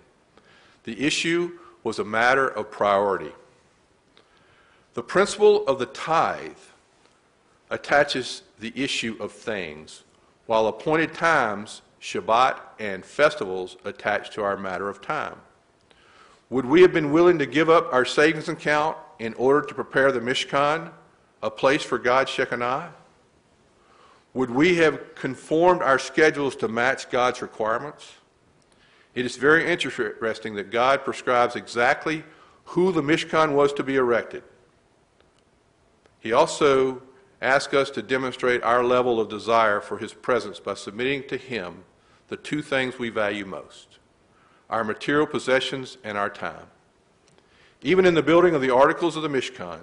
The issue was a matter of priority. The principle of the tithe attaches the issue of things, while appointed times, Shabbat, and festivals attached to our matter of time. Would we have been willing to give up our savings account in order to prepare the Mishkan, a place for God's Shekinah? Would we have conformed our schedules to match God's requirements? It is very interesting that God prescribes exactly who the Mishkan was to be erected. He also asks us to demonstrate our level of desire for His presence by submitting to Him the two things we value most our material possessions and our time. Even in the building of the articles of the Mishkan,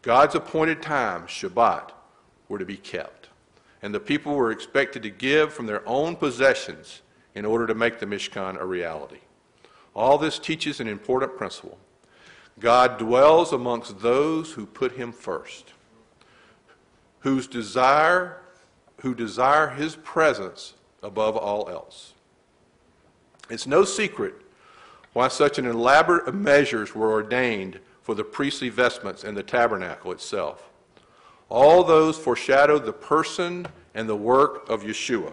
God's appointed time, Shabbat, were to be kept. And the people were expected to give from their own possessions in order to make the Mishkan a reality. All this teaches an important principle. God dwells amongst those who put him first, whose desire, who desire his presence above all else. It's no secret why such an elaborate of measures were ordained for the priestly vestments and the tabernacle itself. All those foreshadowed the person and the work of Yeshua.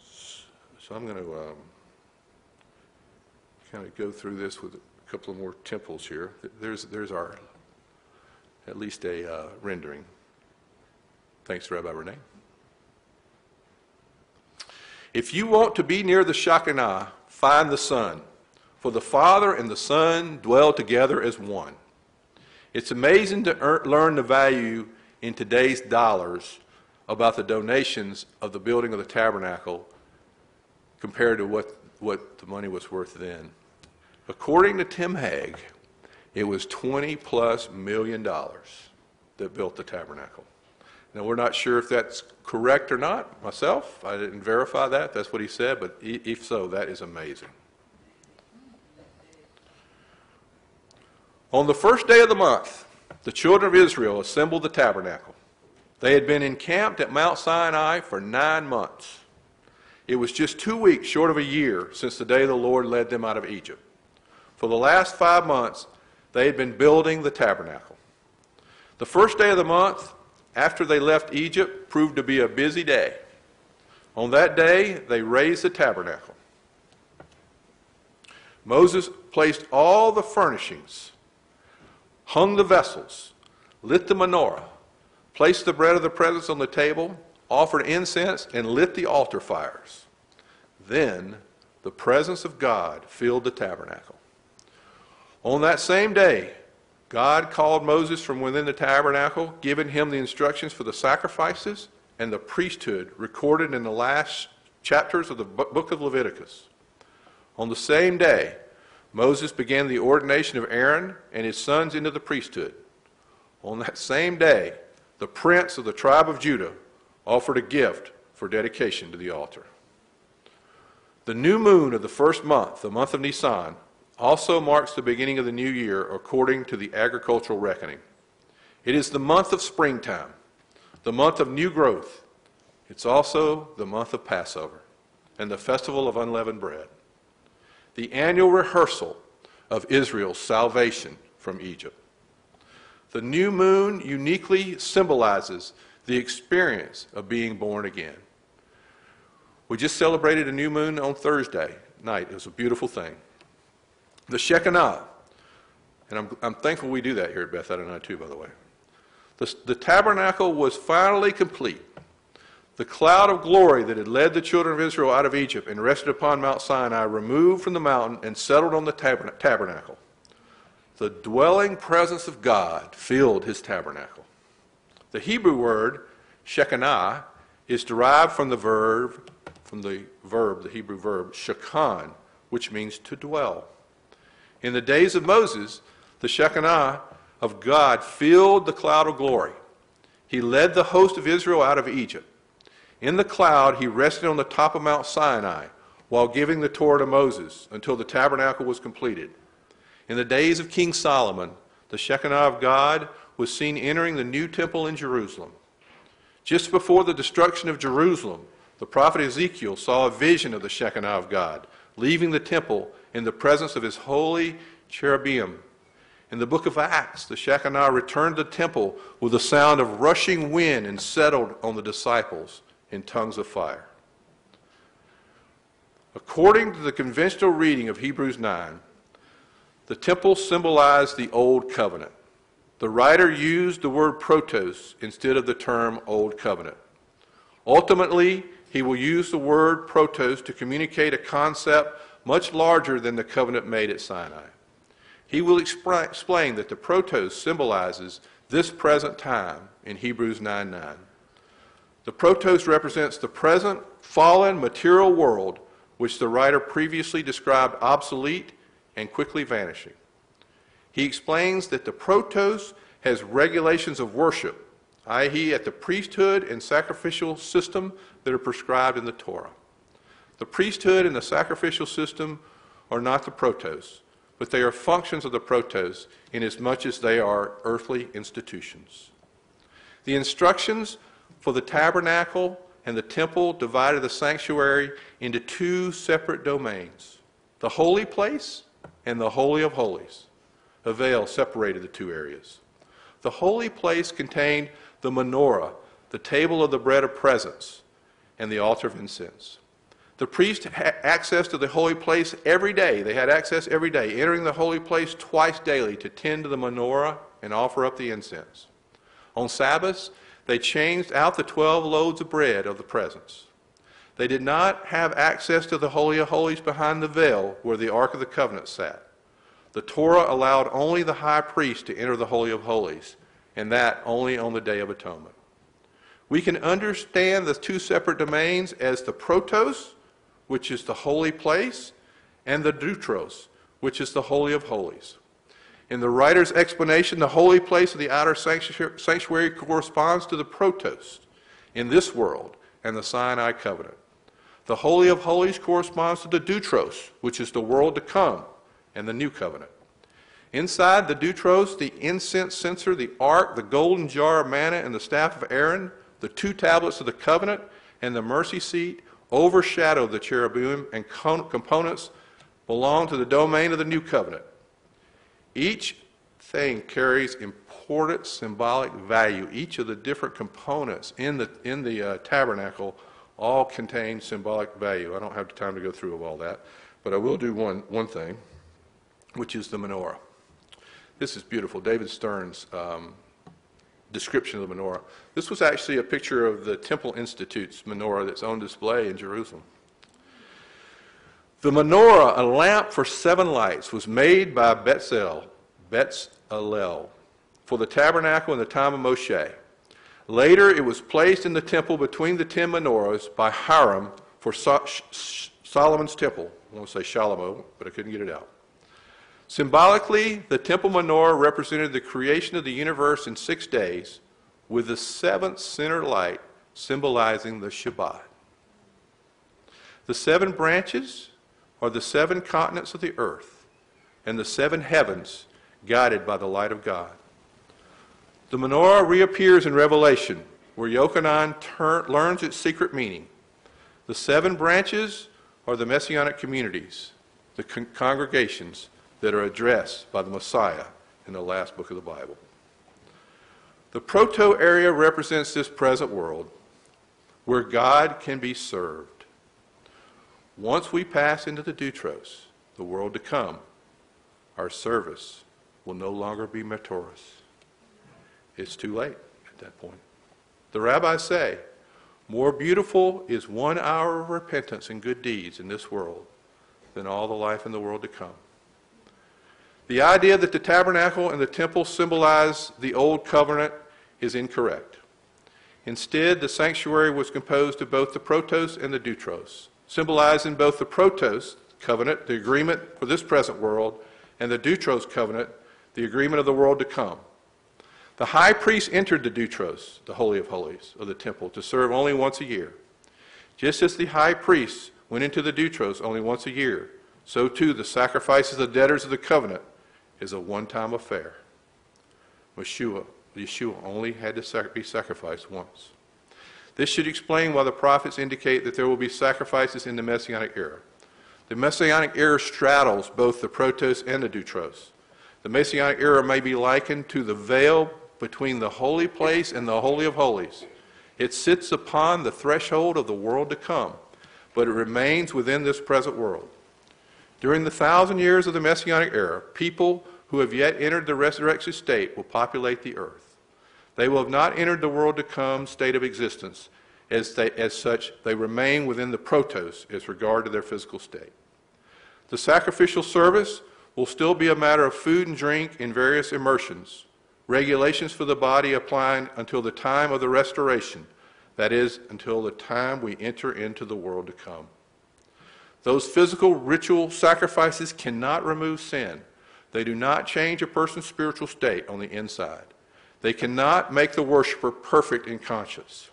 So I'm going to um, kind of go through this with a couple of more temples here. There's, there's our, at least a uh, rendering. Thanks, Rabbi Renee. If you want to be near the Shekinah, find the Son, for the Father and the Son dwell together as one. It's amazing to earn, learn the value in today's dollars about the donations of the building of the tabernacle compared to what, what the money was worth then. According to Tim Hegg, it was 20 plus million dollars that built the tabernacle. Now, we're not sure if that's correct or not myself. I didn't verify that. That's what he said, but if so, that is amazing. On the first day of the month, the children of Israel assembled the tabernacle. They had been encamped at Mount Sinai for nine months. It was just two weeks short of a year since the day the Lord led them out of Egypt. For the last five months, they had been building the tabernacle. The first day of the month, after they left Egypt, proved to be a busy day. On that day, they raised the tabernacle. Moses placed all the furnishings, hung the vessels, lit the menorah, placed the bread of the presence on the table, offered incense, and lit the altar fires. Then the presence of God filled the tabernacle. On that same day, God called Moses from within the tabernacle, giving him the instructions for the sacrifices and the priesthood recorded in the last chapters of the book of Leviticus. On the same day, Moses began the ordination of Aaron and his sons into the priesthood. On that same day, the prince of the tribe of Judah offered a gift for dedication to the altar. The new moon of the first month, the month of Nisan, also marks the beginning of the new year according to the agricultural reckoning. It is the month of springtime, the month of new growth. It's also the month of Passover and the festival of unleavened bread, the annual rehearsal of Israel's salvation from Egypt. The new moon uniquely symbolizes the experience of being born again. We just celebrated a new moon on Thursday night. It was a beautiful thing. The Shekinah, and I'm, I'm thankful we do that here at Beth Adonai too, by the way. The, the tabernacle was finally complete. The cloud of glory that had led the children of Israel out of Egypt and rested upon Mount Sinai removed from the mountain and settled on the tabernacle. The dwelling presence of God filled his tabernacle. The Hebrew word Shekinah is derived from the verb, from the verb, the Hebrew verb, shakan, which means to dwell. In the days of Moses, the Shekinah of God filled the cloud of glory. He led the host of Israel out of Egypt. In the cloud, he rested on the top of Mount Sinai while giving the Torah to Moses until the tabernacle was completed. In the days of King Solomon, the Shekinah of God was seen entering the new temple in Jerusalem. Just before the destruction of Jerusalem, the prophet Ezekiel saw a vision of the Shekinah of God leaving the temple in the presence of his holy cherubim. In the book of Acts, the Shekinah returned to the temple with the sound of rushing wind and settled on the disciples in tongues of fire. According to the conventional reading of Hebrews 9, the temple symbolized the Old Covenant. The writer used the word protos instead of the term Old Covenant. Ultimately, he will use the word protos to communicate a concept much larger than the covenant made at Sinai. He will explain that the protos symbolizes this present time in Hebrews 9 9. The protos represents the present fallen material world which the writer previously described obsolete and quickly vanishing. He explains that the protos has regulations of worship, i.e., at the priesthood and sacrificial system that are prescribed in the Torah. The priesthood and the sacrificial system are not the protos, but they are functions of the protos inasmuch as they are earthly institutions. The instructions for the tabernacle and the temple divided the sanctuary into two separate domains the holy place and the Holy of Holies. A veil separated the two areas. The holy place contained the menorah, the table of the bread of presence, and the altar of incense. The priest had access to the holy place every day. They had access every day, entering the holy place twice daily to tend to the menorah and offer up the incense. On Sabbaths, they changed out the 12 loaves of bread of the presence. They did not have access to the Holy of Holies behind the veil where the Ark of the Covenant sat. The Torah allowed only the high priest to enter the Holy of Holies, and that only on the Day of Atonement. We can understand the two separate domains as the protos, which is the holy place, and the deutros, which is the Holy of Holies. In the writer's explanation, the holy place of the outer sanctuary corresponds to the protos in this world and the Sinai covenant. The Holy of Holies corresponds to the deutros, which is the world to come and the new covenant. Inside the deutros, the incense censer, the ark, the golden jar of manna, and the staff of Aaron, the two tablets of the covenant, and the mercy seat overshadow the cherubim and components belong to the domain of the new covenant. Each thing carries important symbolic value. Each of the different components in the, in the uh, tabernacle all contain symbolic value. I don't have time to go through of all that, but I will do one, one thing, which is the menorah. This is beautiful. David Stern's um, description of the menorah. This was actually a picture of the Temple Institute's menorah that's on display in Jerusalem. The menorah, a lamp for seven lights, was made by Betzalel, Betzalel, for the tabernacle in the time of Moshe. Later, it was placed in the temple between the ten menorahs by Hiram for so- Solomon's temple. I want to say Shalomo, but I couldn't get it out. Symbolically, the temple menorah represented the creation of the universe in six days, with the seventh center light symbolizing the Shabbat. The seven branches are the seven continents of the earth and the seven heavens guided by the light of God. The menorah reappears in Revelation, where Yochanan learns its secret meaning. The seven branches are the messianic communities, the con- congregations that are addressed by the Messiah in the last book of the Bible. The proto area represents this present world where God can be served. Once we pass into the Deutros, the world to come, our service will no longer be Metoros. It's too late at that point. The rabbis say, more beautiful is one hour of repentance and good deeds in this world than all the life in the world to come. The idea that the tabernacle and the temple symbolize the old covenant is incorrect. Instead, the sanctuary was composed of both the protos and the deutros symbolizing both the protos, covenant, the agreement for this present world, and the Deutros covenant, the agreement of the world to come. The high priest entered the Deutros, the Holy of Holies of the temple, to serve only once a year. Just as the high priest went into the Deutros only once a year, so too the sacrifices of the deutros of the covenant is a one-time affair. Yeshua, Yeshua only had to be sacrificed once. This should explain why the prophets indicate that there will be sacrifices in the Messianic era. The Messianic era straddles both the protos and the deutros. The Messianic era may be likened to the veil between the holy place and the Holy of Holies. It sits upon the threshold of the world to come, but it remains within this present world. During the thousand years of the Messianic era, people who have yet entered the resurrection state will populate the earth. They will have not entered the world to come state of existence. As, they, as such, they remain within the protos as regard to their physical state. The sacrificial service will still be a matter of food and drink in various immersions, regulations for the body applying until the time of the restoration, that is, until the time we enter into the world to come. Those physical ritual sacrifices cannot remove sin. They do not change a person's spiritual state on the inside. They cannot make the worshiper perfect in conscience.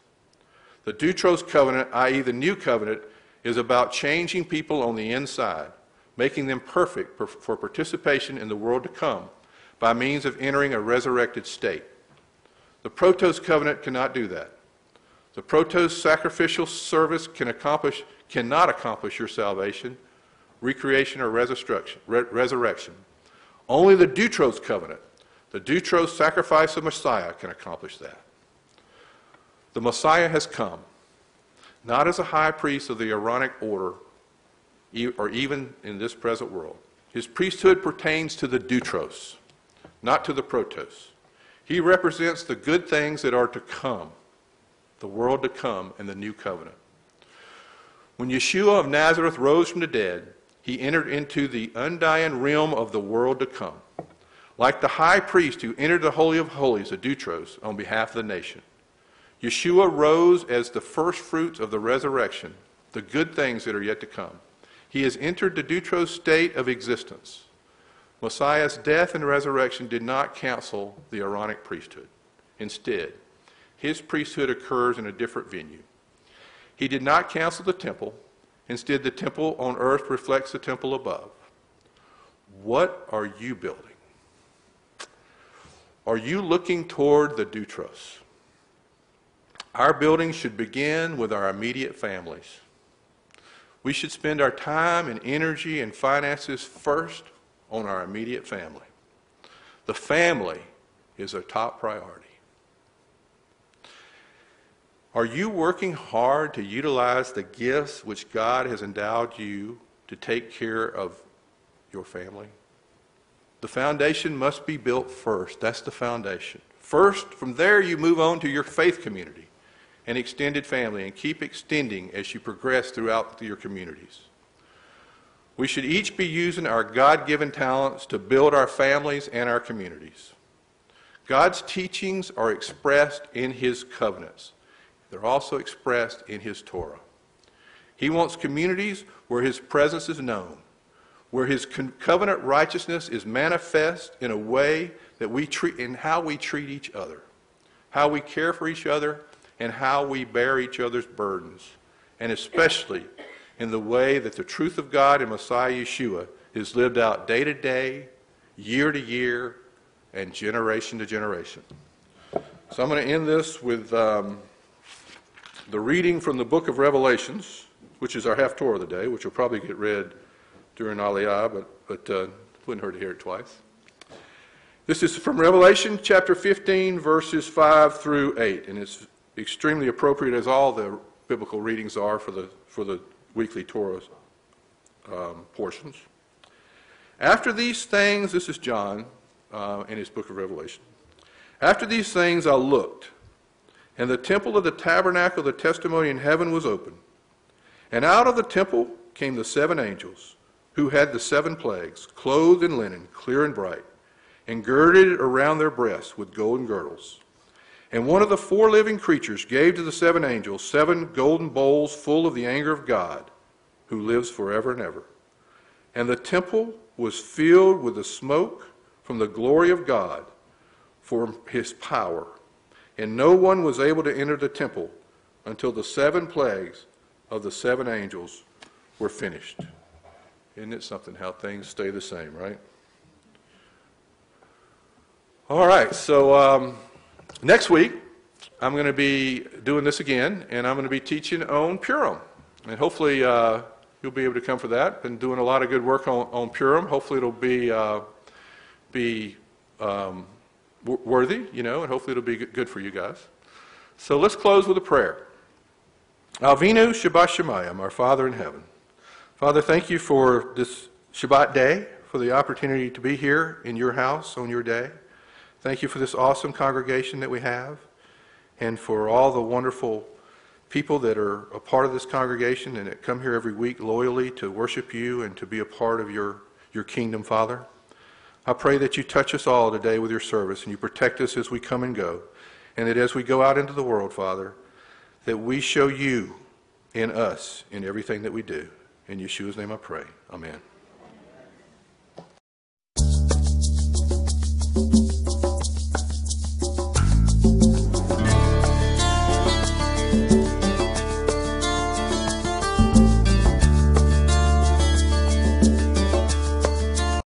The Deutros covenant, i.e., the new covenant, is about changing people on the inside, making them perfect for participation in the world to come by means of entering a resurrected state. The Protos covenant cannot do that. The Protos sacrificial service can accomplish, cannot accomplish your salvation, recreation, or resurrection. Re- resurrection. Only the Deutros covenant, the Deutros sacrifice of Messiah, can accomplish that. The Messiah has come, not as a high priest of the Aaronic order, or even in this present world. His priesthood pertains to the Deutros, not to the Protos. He represents the good things that are to come, the world to come, and the new covenant. When Yeshua of Nazareth rose from the dead, he entered into the undying realm of the world to come, like the high priest who entered the Holy of Holies, the Deutros, on behalf of the nation. Yeshua rose as the first fruits of the resurrection, the good things that are yet to come. He has entered the Deutros state of existence. Messiah's death and resurrection did not cancel the Aaronic priesthood. Instead, his priesthood occurs in a different venue. He did not cancel the temple. Instead, the temple on earth reflects the temple above. What are you building? Are you looking toward the Deutros? Our building should begin with our immediate families. We should spend our time and energy and finances first on our immediate family. The family is our top priority. Are you working hard to utilize the gifts which God has endowed you to take care of your family? The foundation must be built first. That's the foundation. First, from there, you move on to your faith community and extended family and keep extending as you progress throughout your communities. We should each be using our God given talents to build our families and our communities. God's teachings are expressed in His covenants, they're also expressed in His Torah. He wants communities where His presence is known, where His covenant righteousness is manifest in a way that we treat, in how we treat each other, how we care for each other, and how we bear each other's burdens, and especially in the way that the truth of God in Messiah Yeshua is lived out day to day, year to year, and generation to generation. So I'm going to end this with um, the reading from the book of Revelations, which is our haftorah of the day, which will probably get read during Aliyah, but, but uh, wouldn't hurt to hear it twice. This is from Revelation chapter 15, verses 5 through 8, and it's extremely appropriate as all the biblical readings are for the, for the weekly Torah um, portions. After these things, this is John uh, in his book of Revelation. After these things I looked, and the temple of the tabernacle of the testimony in heaven was open. And out of the temple came the seven angels, who had the seven plagues, clothed in linen, clear and bright, and girded around their breasts with golden girdles. And one of the four living creatures gave to the seven angels seven golden bowls full of the anger of God, who lives forever and ever. And the temple was filled with the smoke from the glory of God for his power. And no one was able to enter the temple until the seven plagues of the seven angels were finished. Isn't it something how things stay the same, right? All right, so um, next week I'm going to be doing this again, and I'm going to be teaching on Purim. And hopefully uh, you'll be able to come for that. Been doing a lot of good work on, on Purim. Hopefully it'll be, uh, be um, worthy, you know, and hopefully it'll be good- for you guys. So let's close with a prayer. Avinu Shabbat Shemayim, our Father in heaven. Father, thank you for this Shabbat day, for the opportunity to be here in your house on your day. Thank you for this awesome congregation that we have, and for all the wonderful people that are a part of this congregation and that come here every week loyally to worship you and to be a part of your, your kingdom, Father. I pray that you touch us all today with your service and you protect us as we come and go, and that as we go out into the world, Father, that we show you in us in everything that we do. In Yeshua's name I pray. Amen.